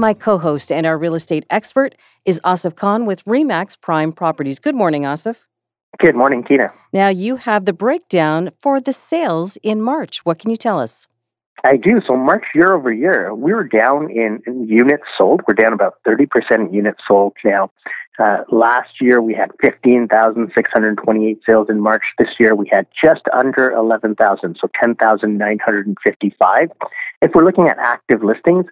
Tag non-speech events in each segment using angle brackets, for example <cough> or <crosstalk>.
My co host and our real estate expert is Asif Khan with REMAX Prime Properties. Good morning, Asif. Good morning, Tina. Now, you have the breakdown for the sales in March. What can you tell us? I do. So, March year over year, we were down in, in units sold. We're down about 30% in units sold now. Uh, last year, we had 15,628 sales in March. This year, we had just under 11,000, so 10,955. If we're looking at active listings,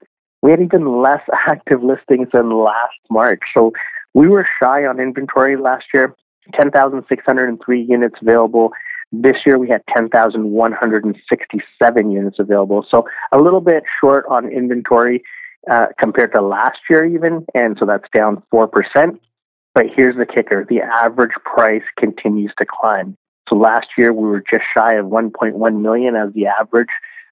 we had even less <laughs> active listings than last March. So we were shy on inventory last year, 10,603 units available. This year we had 10,167 units available. So a little bit short on inventory uh, compared to last year, even. And so that's down 4%. But here's the kicker the average price continues to climb. So last year we were just shy of 1.1 million as the average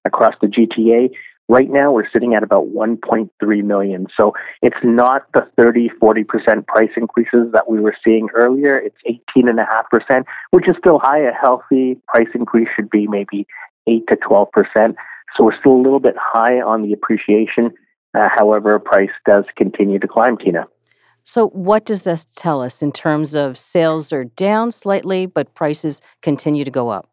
across the GTA. Right now we're sitting at about 1.3 million. So it's not the 30, 40% price increases that we were seeing earlier. It's 18.5%, which is still high. A healthy price increase should be maybe 8 to 12%. So we're still a little bit high on the appreciation. Uh, however, price does continue to climb, Tina. So, what does this tell us in terms of sales are down slightly, but prices continue to go up?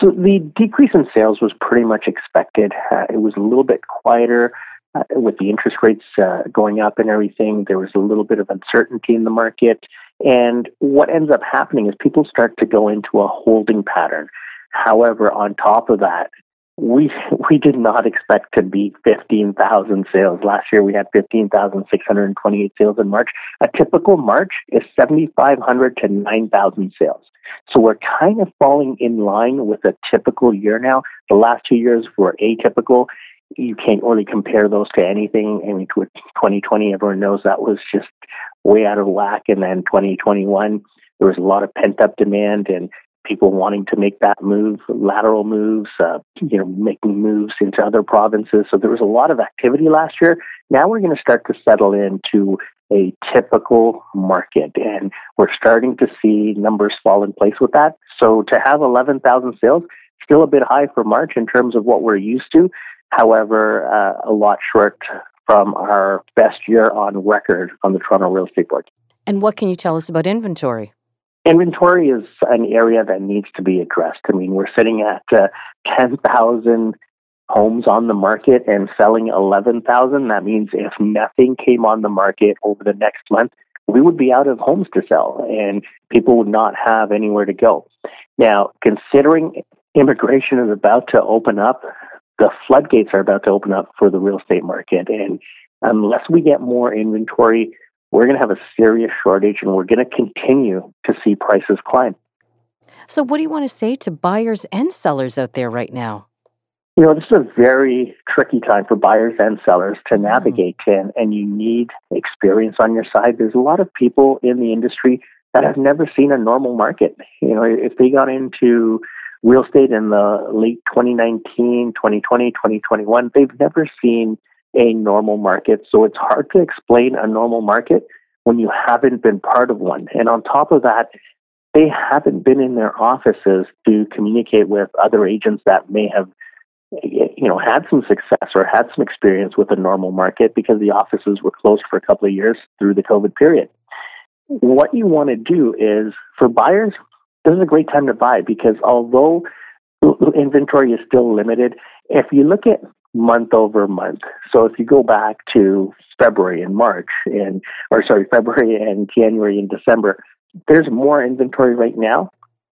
So, the decrease in sales was pretty much expected. Uh, it was a little bit quieter uh, with the interest rates uh, going up and everything. There was a little bit of uncertainty in the market. And what ends up happening is people start to go into a holding pattern. However, on top of that, we <laughs> we did not expect to beat 15,000 sales. Last year we had 15,628 sales in March. A typical March is 7,500 to 9,000 sales. So we're kind of falling in line with a typical year now. The last two years were atypical. You can't really compare those to anything. I mean, 2020, everyone knows that was just way out of whack. And then 2021, there was a lot of pent up demand and people wanting to make that move, lateral moves, uh, you know, making moves into other provinces. So there was a lot of activity last year. Now we're going to start to settle into a typical market, and we're starting to see numbers fall in place with that. So to have 11,000 sales, still a bit high for March in terms of what we're used to. However, uh, a lot short from our best year on record on the Toronto Real Estate Board. And what can you tell us about inventory? Inventory is an area that needs to be addressed. I mean, we're sitting at uh, 10,000 homes on the market and selling 11,000. That means if nothing came on the market over the next month, we would be out of homes to sell and people would not have anywhere to go. Now, considering immigration is about to open up, the floodgates are about to open up for the real estate market. And unless we get more inventory, we're going to have a serious shortage and we're going to continue to see prices climb. So, what do you want to say to buyers and sellers out there right now? You know, this is a very tricky time for buyers and sellers to mm-hmm. navigate, mm. and, and you need experience on your side. There's a lot of people in the industry that have never seen a normal market. You know, if they got into real estate in the late 2019, 2020, 2021, they've never seen a normal market. So it's hard to explain a normal market when you haven't been part of one. And on top of that, they haven't been in their offices to communicate with other agents that may have you know had some success or had some experience with a normal market because the offices were closed for a couple of years through the covid period what you want to do is for buyers this is a great time to buy because although inventory is still limited if you look at month over month. So if you go back to February and March and or sorry, February and January and December, there's more inventory right now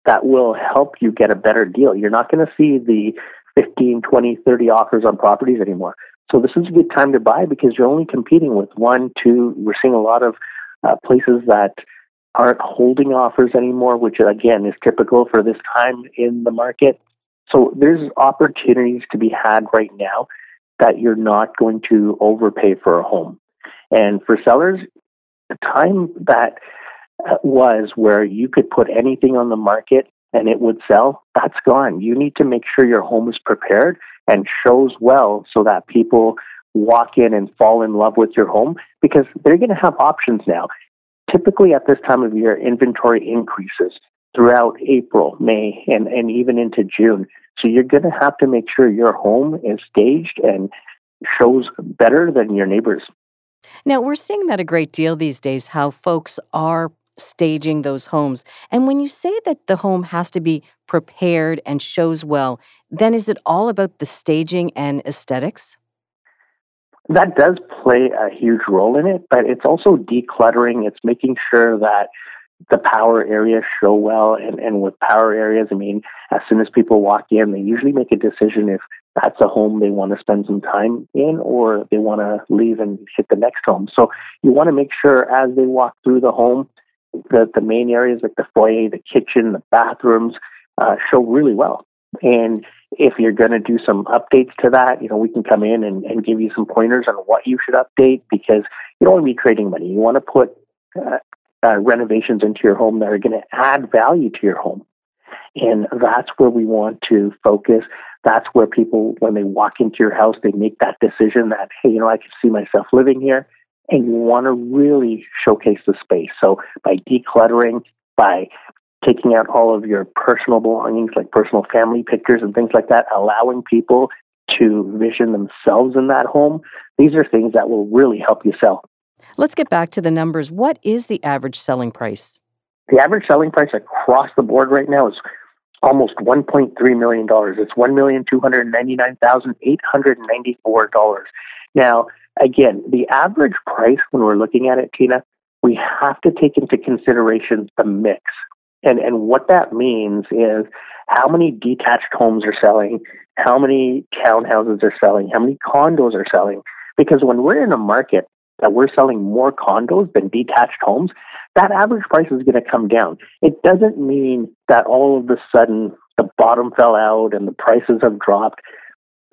that will help you get a better deal. You're not going to see the 15, 20, 30 offers on properties anymore. So this is a good time to buy because you're only competing with one, two. We're seeing a lot of uh, places that aren't holding offers anymore, which again is typical for this time in the market. So there's opportunities to be had right now that you're not going to overpay for a home. And for sellers, the time that uh, was where you could put anything on the market and it would sell, that's gone. You need to make sure your home is prepared and shows well so that people walk in and fall in love with your home because they're going to have options now. Typically, at this time of year, inventory increases throughout April, May, and, and even into June. So you're going to have to make sure your home is staged and shows better than your neighbors. Now, we're seeing that a great deal these days, how folks are staging those homes. And when you say that the home has to be prepared and shows well, then is it all about the staging and aesthetics? That does play a huge role in it, but it's also decluttering. It's making sure that the power areas show well. And, and with power areas, I mean, as soon as people walk in, they usually make a decision if that's a home they want to spend some time in or they want to leave and hit the next home. So you want to make sure as they walk through the home, the, the main areas like the foyer, the kitchen, the bathrooms uh, show really well. And if you're going to do some updates to that, you know, we can come in and, and give you some pointers on what you should update because you don't want to be trading money. You want to put uh, uh, renovations into your home that are going to add value to your home. And that's where we want to focus. That's where people, when they walk into your house, they make that decision that, hey, you know, I can see myself living here. And you want to really showcase the space. So by decluttering, by taking out all of your personal belongings, like personal family pictures and things like that, allowing people to vision themselves in that home, these are things that will really help you sell. Let's get back to the numbers. What is the average selling price? The average selling price across the board right now is almost $1.3 million. It's $1,299,894. Now, again, the average price when we're looking at it, Tina, we have to take into consideration the mix. And, and what that means is how many detached homes are selling, how many townhouses are selling, how many condos are selling. Because when we're in a market that we're selling more condos than detached homes, that average price is going to come down. It doesn't mean that all of a sudden the bottom fell out and the prices have dropped.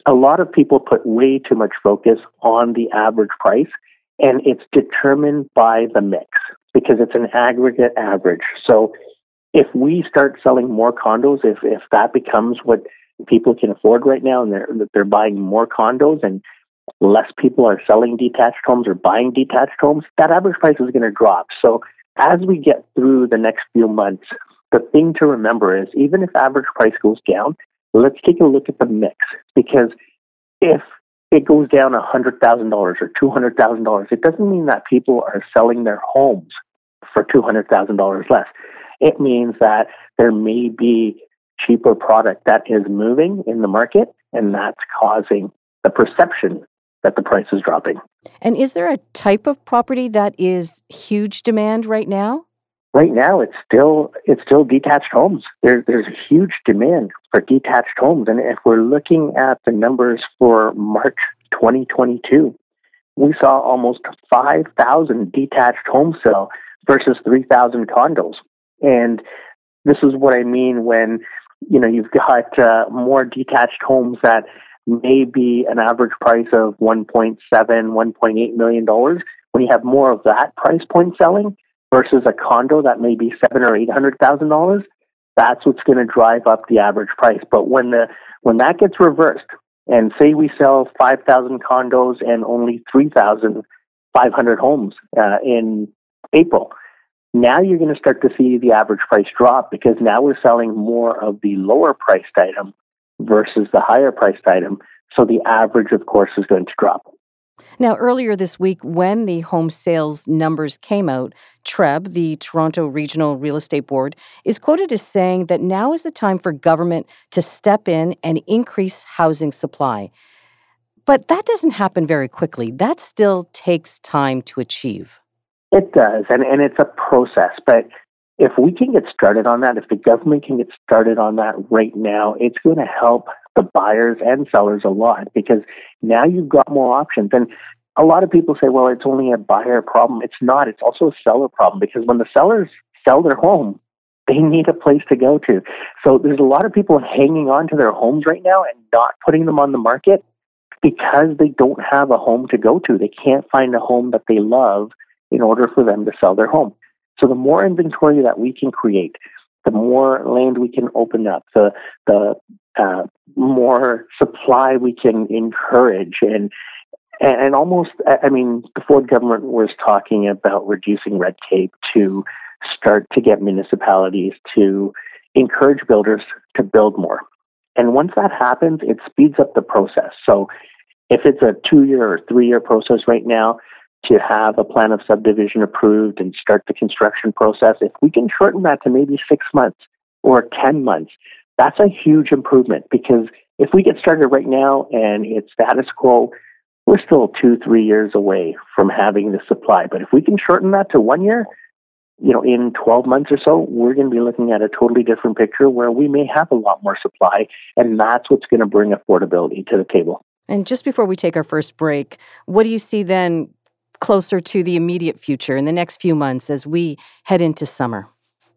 A lot of people put way too much focus on the average price, and it's determined by the mix because it's an aggregate average. So if we start selling more condos, if, if that becomes what people can afford right now and they're, they're buying more condos and less people are selling detached homes or buying detached homes, that average price is going to drop. So as we get through the next few months, the thing to remember is even if average price goes down, let's take a look at the mix because if it goes down $100,000 or $200,000, it doesn't mean that people are selling their homes for $200,000 less. It means that there may be cheaper product that is moving in the market and that's causing the perception that the price is dropping. And is there a type of property that is huge demand right now? Right now, it's still it's still detached homes. There, there's a huge demand for detached homes, and if we're looking at the numbers for March 2022, we saw almost 5,000 detached homes sell versus 3,000 condos. And this is what I mean when you know you've got uh, more detached homes that may be an average price of 1.7, 1.8 million dollars. When you have more of that price point selling versus a condo that may be seven or eight hundred thousand dollars, that's what's going to drive up the average price. But when the when that gets reversed, and say we sell five thousand condos and only three thousand five hundred homes uh, in April, now you're going to start to see the average price drop because now we're selling more of the lower priced item versus the higher priced item. So the average, of course, is going to drop. Now, earlier this week, when the home sales numbers came out, TREB, the Toronto Regional Real Estate Board, is quoted as saying that now is the time for government to step in and increase housing supply. But that doesn't happen very quickly. That still takes time to achieve. It does, and, and it's a process. But if we can get started on that, if the government can get started on that right now, it's going to help the buyers and sellers a lot because now you've got more options. And a lot of people say, well, it's only a buyer problem. It's not, it's also a seller problem because when the sellers sell their home, they need a place to go to. So there's a lot of people hanging on to their homes right now and not putting them on the market. because they don't have a home to go to. They can't find a home that they love in order for them to sell their home. So the more inventory that we can create, the more land we can open up, the the uh, more supply we can encourage, and and almost, I mean, the Ford government was talking about reducing red tape to start to get municipalities to encourage builders to build more. And once that happens, it speeds up the process. So if it's a two year or three year process right now to have a plan of subdivision approved and start the construction process, if we can shorten that to maybe six months or 10 months, that's a huge improvement because if we get started right now and it's status quo, we're still two, three years away from having the supply. But if we can shorten that to one year, you know, in 12 months or so, we're going to be looking at a totally different picture where we may have a lot more supply, and that's what's going to bring affordability to the table. And just before we take our first break, what do you see then closer to the immediate future in the next few months as we head into summer?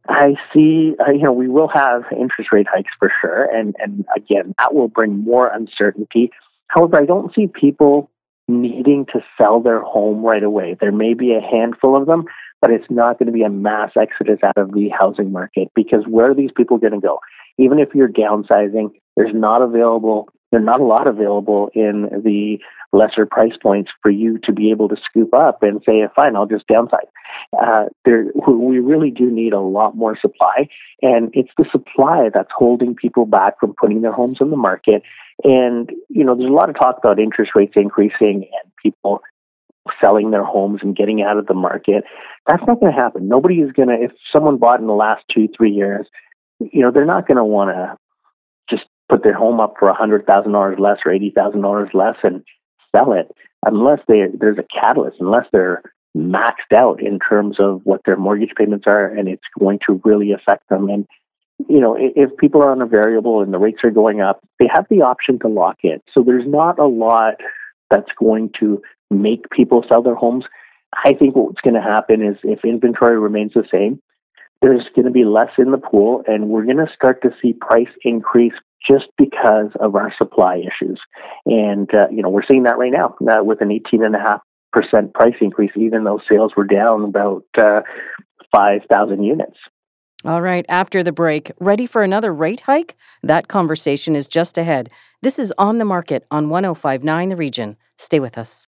I see, uh, you know, we will have interest rate hikes for sure. And, and again, that will bring more uncertainty. However, I don't see people needing to sell their home right away. There may be a handful of them, but it's not going to be a mass exodus out of the housing market because where are these people going to go? Even if you're downsizing, there's not available, there's not a lot available in the lesser price points for you to be able to scoop up and say, fine, I'll just downsize. Uh, there, we really do need a lot more supply, and it's the supply that's holding people back from putting their homes on the market. And you know, there's a lot of talk about interest rates increasing and people selling their homes and getting out of the market. That's not going to happen. Nobody is going to, if someone bought in the last two, three years, you know, they're not going to want to put their home up for a $100,000 less or $80,000 less and sell it unless they, there's a catalyst, unless they're maxed out in terms of what their mortgage payments are and it's going to really affect them. And, you know, if people are on a variable and the rates are going up, they have the option to lock in. So there's not a lot that's going to make people sell their homes. I think what's going to happen is if inventory remains the same, there's going to be less in the pool, and we're going to start to see price increase just because of our supply issues. And uh, you know we're seeing that right now uh, with an eighteen and a half percent price increase, even though sales were down about uh, 5,000 units. All right, after the break, ready for another rate hike? That conversation is just ahead. This is On the Market on 1059 The Region. Stay with us.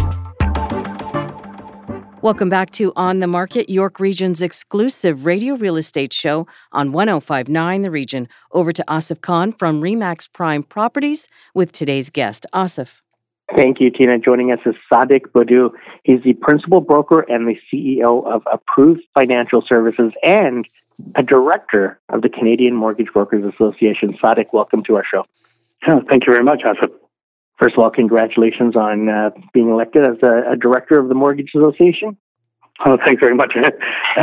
Welcome back to On the Market, York Region's exclusive radio real estate show on 1059 The Region. Over to Asif Khan from Remax Prime Properties with today's guest. Asif. Thank you, Tina. Joining us is Sadiq Boodoo. He's the principal broker and the CEO of Approved Financial Services and a director of the Canadian Mortgage Brokers Association. Sadiq, welcome to our show. Oh, thank you very much, Asif. First of all, congratulations on uh, being elected as a, a, director of the Mortgage Association. Oh, thanks very much. <laughs>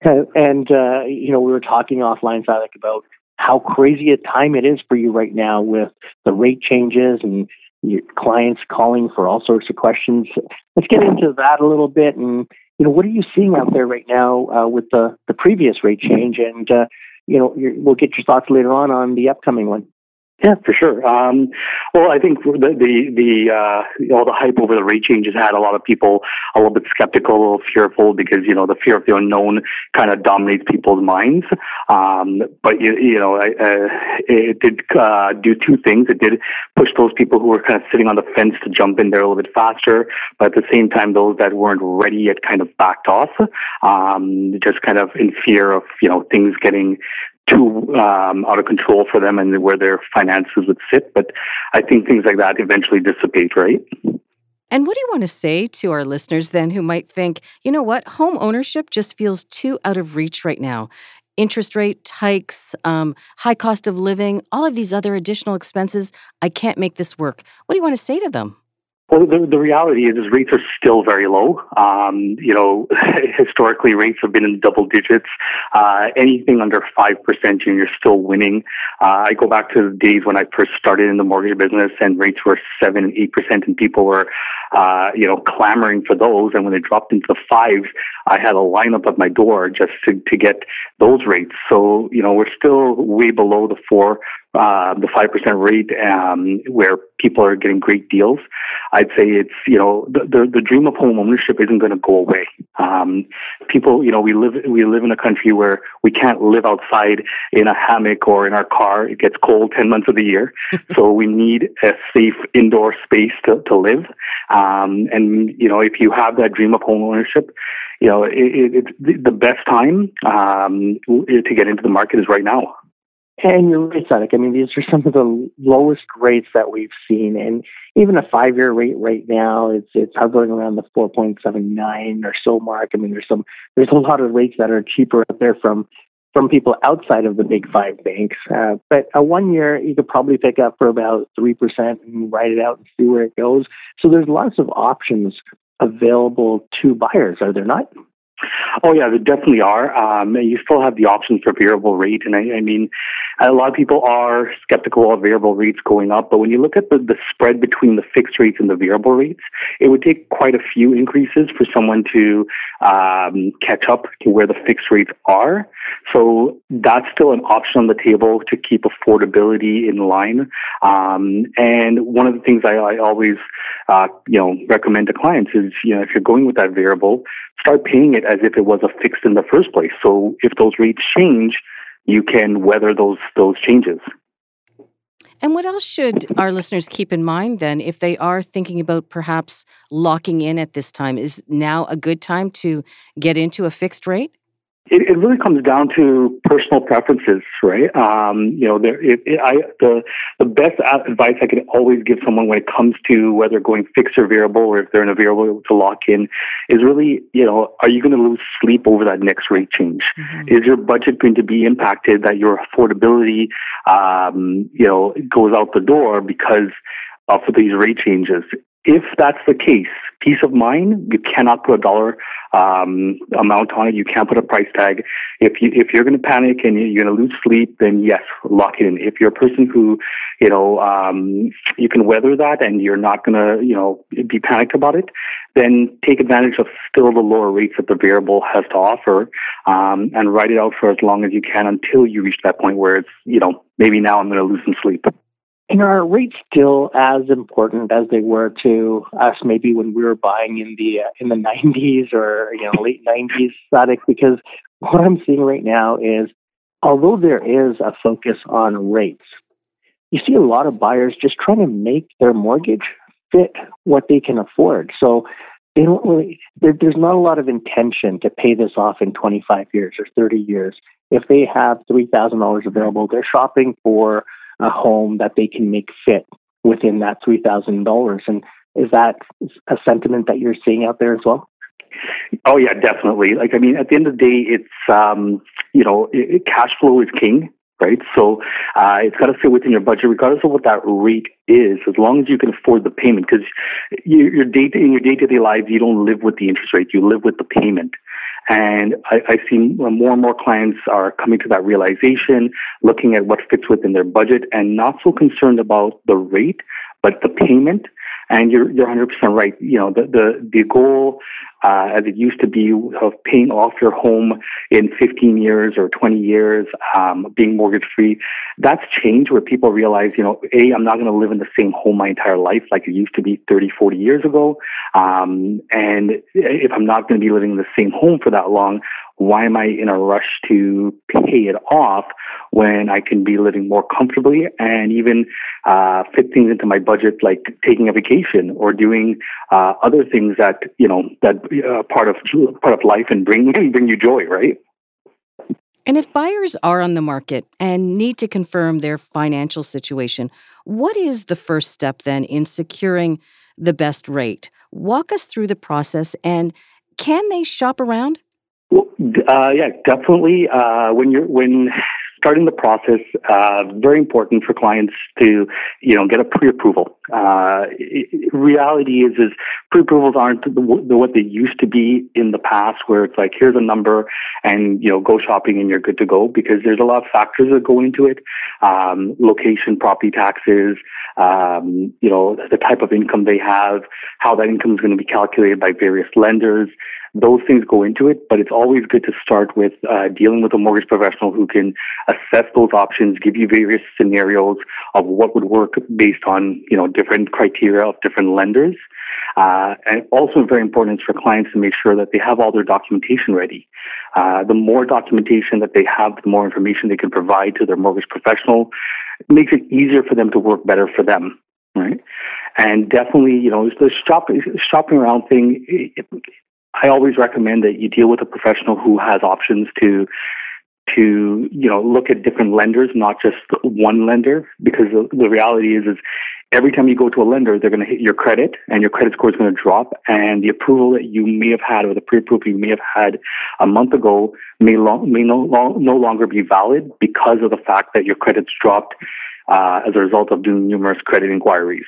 and uh, you know, we were talking offline, Sadiq, about how crazy a time it is for you right now with the rate changes and your clients calling for all sorts of questions. Let's get into that a little bit. And you know, what are you seeing out there right now uh, with the the previous rate change? And uh, you know, we'll get your thoughts later on on the upcoming one. Yeah, for sure. Um, well, I think the the, the uh, all the hype over the rate changes had a lot of people a little bit skeptical, a little fearful because you know the fear of the unknown kind of dominates people's minds. Um, but you, you know, uh, it did uh, do two things. It did push those people who were kind of sitting on the fence to jump in there a little bit faster, but at the same time, those that weren't ready yet kind of backed off, um, just kind of in fear of you know things getting too um, out of control for them and where their finances would sit. But I think things like that eventually dissipate, right? And what do you want to say to our listeners then who might think, you know what, home ownership just feels too out of reach right now? Interest rate hikes, um, high cost of living, all of these other additional expenses. I can't make this work. What do you want to say to them? Well, the, the reality is, is rates are still very low. Um, you know, <laughs> historically rates have been in double digits. Uh, anything under 5%, you're still winning. Uh, I go back to the days when I first started in the mortgage business and rates were 7 and 8% and people were, uh, you know, clamoring for those. And when they dropped into the fives, I had a lineup at my door just to, to get those rates. So, you know, we're still way below the 4 uh, the 5% rate um, where people are getting great deals. I'd say it's, you know, the, the, the dream of home ownership isn't going to go away. Um, people, you know, we live, we live in a country where we can't live outside in a hammock or in our car. It gets cold 10 months of the year. <laughs> so we need a safe indoor space to, to live. Um, and, you know, if you have that dream of home ownership, you know, it, it, it's the best time um, to get into the market is right now. And you're right. I mean, these are some of the lowest rates that we've seen, and even a five-year rate right now, it's it's hovering around the 4.79 or so mark. I mean, there's some there's a lot of rates that are cheaper out there from from people outside of the big five banks. Uh, but a one year you could probably pick up for about three percent and write it out and see where it goes. So there's lots of options available to buyers, are there not? Oh yeah, there definitely are. Um, you still have the option for variable rate, and I, I, mean, a lot of people are skeptical of variable rates going up. But when you look at the, the spread between the fixed rates and the variable rates, it would take quite a few increases for someone to um, catch up to where the fixed rates are. So that's still an option on the table to keep affordability in line. Um, and one of the things I, I always, uh, you know, recommend to clients is, you know, if you're going with that variable, start paying it as if it was a fixed in the first place. So if those rates change, you can weather those those changes. And what else should our listeners keep in mind then if they are thinking about perhaps locking in at this time? Is now a good time to get into a fixed rate? It, it really comes down to personal preferences, right? Um, you know, there, it, it, I, the the best advice I can always give someone when it comes to whether going fixed or variable, or if they're in a variable to lock in, is really, you know, are you going to lose sleep over that next rate change? Mm-hmm. Is your budget going to be impacted? That your affordability, um, you know, goes out the door because of these rate changes? If that's the case, peace of mind, you cannot put a dollar um, amount on it. You can't put a price tag. If you if you're going to panic and you're going to lose sleep, then yes, lock it in. If you're a person who, you know, um, you can weather that and you're not going to, you know, be panicked about it, then take advantage of still the lower rates that the variable has to offer, um, and write it out for as long as you can until you reach that point where it's, you know, maybe now I'm going to lose some sleep. And are rates still as important as they were to us maybe when we were buying in the uh, in the 90s or you know late 90s Sadiq because what I'm seeing right now is although there is a focus on rates you see a lot of buyers just trying to make their mortgage fit what they can afford. So they don't really there, there's not a lot of intention to pay this off in 25 years or 30 years. If they have $3000 available they're shopping for a home that they can make fit within that $3,000. And is that a sentiment that you're seeing out there as well? Oh yeah, definitely. Like I mean, at the end of the day, it's um, you know, it, cash flow is king, right? So uh, it's got to fit within your budget, regardless of what that rate is. As long as you can afford the payment, because you, your day in your day to day lives, you don't live with the interest rate; you live with the payment. And I, I see more and more clients are coming to that realization, looking at what fits within their budget and not so concerned about the rate, but the payment. And you're, you're 100% right. You know, the, the, the goal uh, as it used to be of paying off your home in 15 years or 20 years, um, being mortgage free. That's changed where people realize, you know, A, I'm not going to live in the same home my entire life like it used to be 30, 40 years ago. Um, and if I'm not going to be living in the same home for that long, why am I in a rush to pay it off when I can be living more comfortably and even uh, fit things into my budget, like taking a vacation or doing uh, other things that you know that uh, part of part of life and bring <laughs> bring you joy, right? And if buyers are on the market and need to confirm their financial situation, what is the first step then in securing the best rate? Walk us through the process and can they shop around? Well, uh, yeah, definitely. Uh, when you're when starting the process, uh, very important for clients to, you know, get a pre-approval. Uh, reality is, is pre-approvals aren't the, the, what they used to be in the past, where it's like here's a number and you know go shopping and you're good to go. Because there's a lot of factors that go into it: um, location, property taxes, um, you know, the type of income they have, how that income is going to be calculated by various lenders those things go into it, but it's always good to start with uh, dealing with a mortgage professional who can assess those options, give you various scenarios of what would work based on you know different criteria of different lenders. Uh, and also very important is for clients to make sure that they have all their documentation ready. Uh, the more documentation that they have, the more information they can provide to their mortgage professional. It makes it easier for them to work better for them right? And definitely, you know, the shopping shopping around thing. It, I always recommend that you deal with a professional who has options to to you know look at different lenders, not just one lender, because the, the reality is is every time you go to a lender, they're going to hit your credit, and your credit score is going to drop, and the approval that you may have had or the pre-approval you may have had a month ago may long, may no, long, no longer be valid because of the fact that your credit's dropped uh, as a result of doing numerous credit inquiries.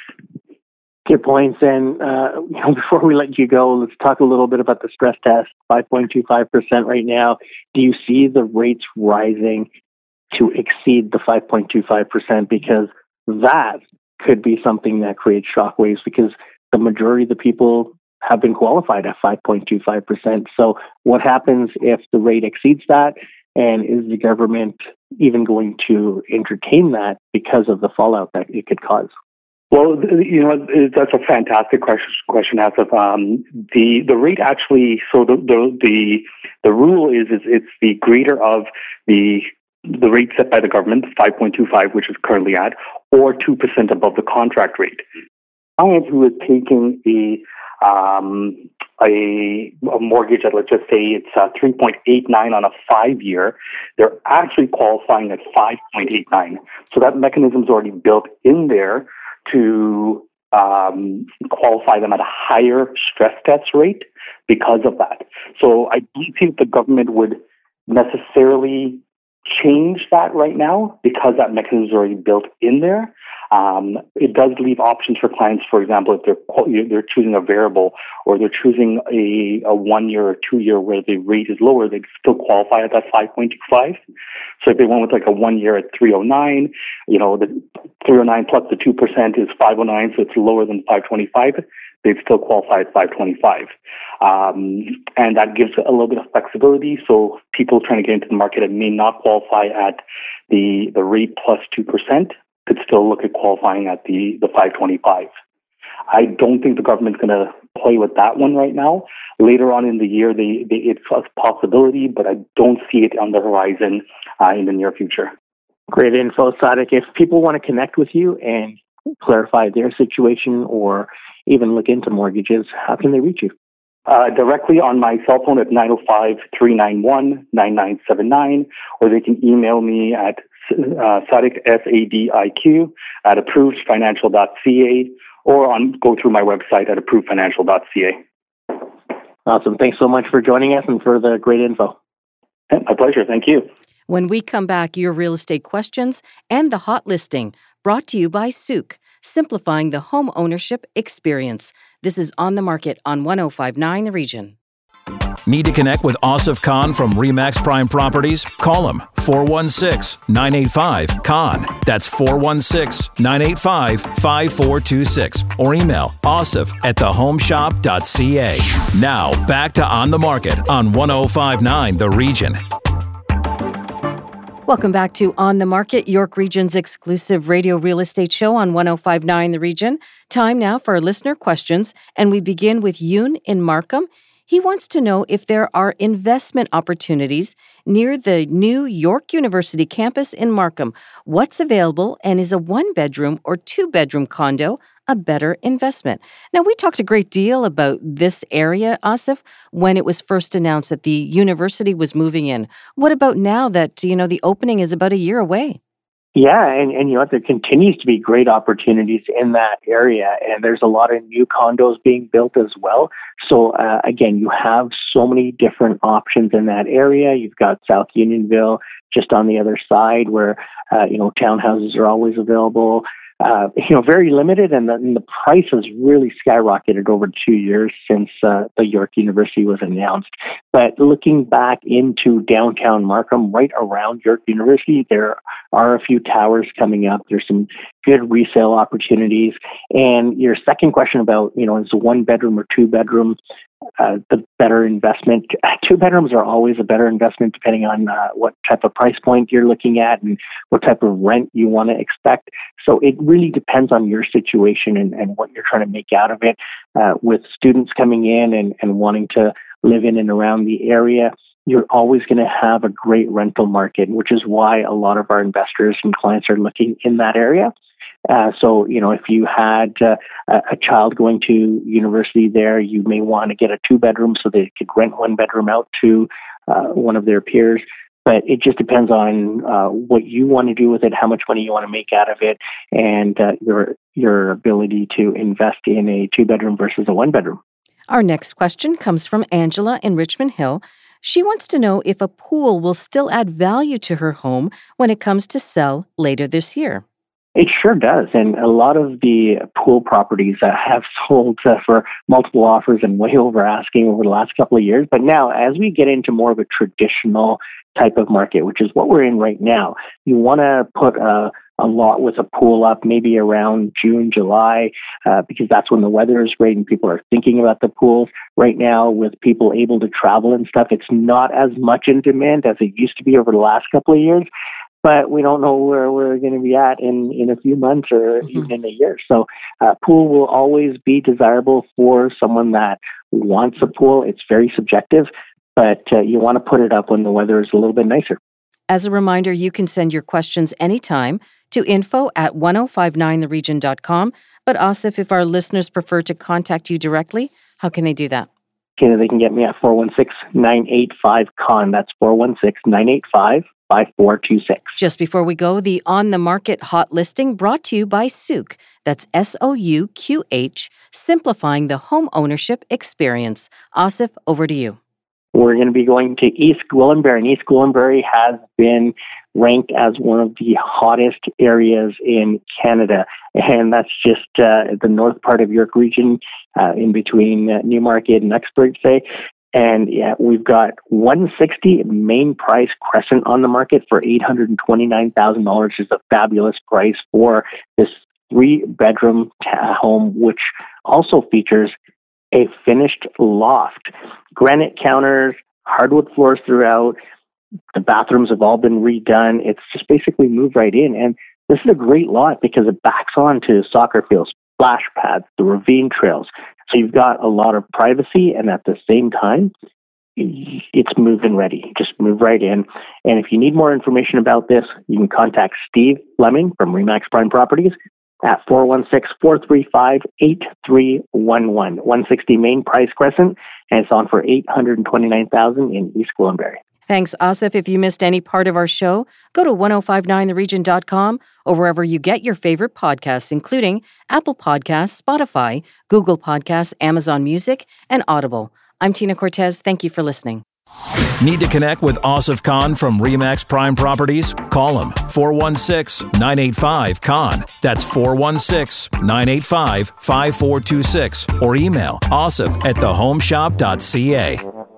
Good points. And uh, <laughs> you know, before we let you go, let's talk a little bit about the stress test. 5.25% right now. Do you see the rates rising to exceed the 5.25%? Because that could be something that creates shockwaves because the majority of the people have been qualified at 5.25%. So, what happens if the rate exceeds that? And is the government even going to entertain that because of the fallout that it could cause? Well, you know, that's a fantastic question, question Asif. Um, the the rate actually, so the the the, the rule is, is it's the greater of the the rate set by the government, 5.25, which is currently at, or 2% above the contract rate. Client who is taking a um, a, a, mortgage at, let's just say it's uh, 3.89 on a five year, they're actually qualifying at 5.89. So that mechanism is already built in there to um, qualify them at a higher stress test rate because of that. So I don't think the government would necessarily change that right now because that mechanism is already built in there. Um, it does leave options for clients, for example, if they're they're choosing a variable or they're choosing a, a one year or two year where the rate is lower, they still qualify at that 5.25. So if they went with like a one year at 309, you know, the 309 plus the 2% is 509, so it's lower than 525 they'd still qualify at 525. Um, and that gives a little bit of flexibility. So people trying to get into the market and may not qualify at the, the rate plus 2% could still look at qualifying at the, the 525. I don't think the government's going to play with that one right now. Later on in the year, they, they, it's a possibility, but I don't see it on the horizon uh, in the near future. Great info, Sadiq. If people want to connect with you and clarify their situation or even look into mortgages, how can they reach you? Uh, directly on my cell phone at 905 391 9979, or they can email me at uh, Sadiq, S-A-D-I-Q, at approvedfinancial.ca, or on go through my website at approvedfinancial.ca. Awesome. Thanks so much for joining us and for the great info. My pleasure. Thank you. When we come back, your real estate questions and the hot listing brought to you by Souk, simplifying the home ownership experience. This is on the market on 1059 The Region. Need to connect with Asif Khan from Remax Prime Properties? Call him 416 985 Khan. That's 416 985 5426. Or email asif at thehomeshop.ca. Now, back to On the Market on 1059 The Region. Welcome back to On the Market, York Region's exclusive radio real estate show on 1059 The Region. Time now for our listener questions, and we begin with Yoon in Markham. He wants to know if there are investment opportunities near the new York University campus in Markham. What's available, and is a one bedroom or two bedroom condo a better investment? Now, we talked a great deal about this area, Asif, when it was first announced that the university was moving in. What about now that, you know, the opening is about a year away? Yeah, and, and you know? There continues to be great opportunities in that area, and there's a lot of new condos being built as well. So uh, again, you have so many different options in that area. You've got South Unionville just on the other side, where uh, you know townhouses are always available uh, you know, very limited, and the, and the, price has really skyrocketed over two years since uh, the York University was announced. But looking back into downtown Markham, right around York University, there are a few towers coming up. There's some good resale opportunities. And your second question about, you know, is one bedroom or two bedroom uh, the better investment. Two bedrooms are always a better investment depending on uh, what type of price point you're looking at and what type of rent you want to expect. So it really depends on your situation and, and what you're trying to make out of it. Uh, with students coming in and, and wanting to live in and around the area, you're always going to have a great rental market, which is why a lot of our investors and clients are looking in that area. Uh, so, you know, if you had uh, a child going to university there, you may want to get a two bedroom so they could rent one bedroom out to uh, one of their peers. But it just depends on uh, what you want to do with it, how much money you want to make out of it, and uh, your your ability to invest in a two bedroom versus a one bedroom. Our next question comes from Angela in Richmond Hill. She wants to know if a pool will still add value to her home when it comes to sell later this year. It sure does. And a lot of the pool properties uh, have sold uh, for multiple offers and way over asking over the last couple of years. But now, as we get into more of a traditional type of market, which is what we're in right now, you want to put a a lot with a pool up maybe around June, July, uh, because that's when the weather is great and people are thinking about the pools. Right now, with people able to travel and stuff, it's not as much in demand as it used to be over the last couple of years but we don't know where we're going to be at in, in a few months or mm-hmm. even in a year. So, uh, pool will always be desirable for someone that wants a pool. It's very subjective, but uh, you want to put it up when the weather is a little bit nicer. As a reminder, you can send your questions anytime to info at 1059theregion.com. But Asif, if our listeners prefer to contact you directly, how can they do that? Okay, they can get me at 416 985 Khan. That's 416 985 5426. Just before we go, the on the market hot listing brought to you by Souq. That's S O U Q H, simplifying the home ownership experience. Asif, over to you. We're going to be going to East Gwillimbury, and East Gwillimbury has been ranked as one of the hottest areas in Canada. And that's just uh, the north part of York region, uh, in between uh, Newmarket and Uxbridge, say. And yeah, we've got 160 Mainprize Crescent on the market for $829,000 which is a fabulous price for this three bedroom uh, home, which also features a finished loft, granite counters, hardwood floors throughout. The bathrooms have all been redone. It's just basically moved right in. And this is a great lot because it backs onto soccer fields, splash pads, the ravine trails. So you've got a lot of privacy, and at the same time, it's move in ready. Just move right in. And if you need more information about this, you can contact Steve Fleming from Remax Prime Properties at 416-435-8311. 160 Mainprize Crescent, and it's on for 829000 in East Gwillimbury. Thanks, Asif. If you missed any part of our show, go to 1059theregion.com or wherever you get your favorite podcasts, including Apple Podcasts, Spotify, Google Podcasts, Amazon Music, and Audible. I'm Tina Cortez. Thank you for listening. Need to connect with Asif Khan from Remax Prime Properties? Call him 416 985 Khan. That's 416 985 5426 or email asif at thehomeshop.ca.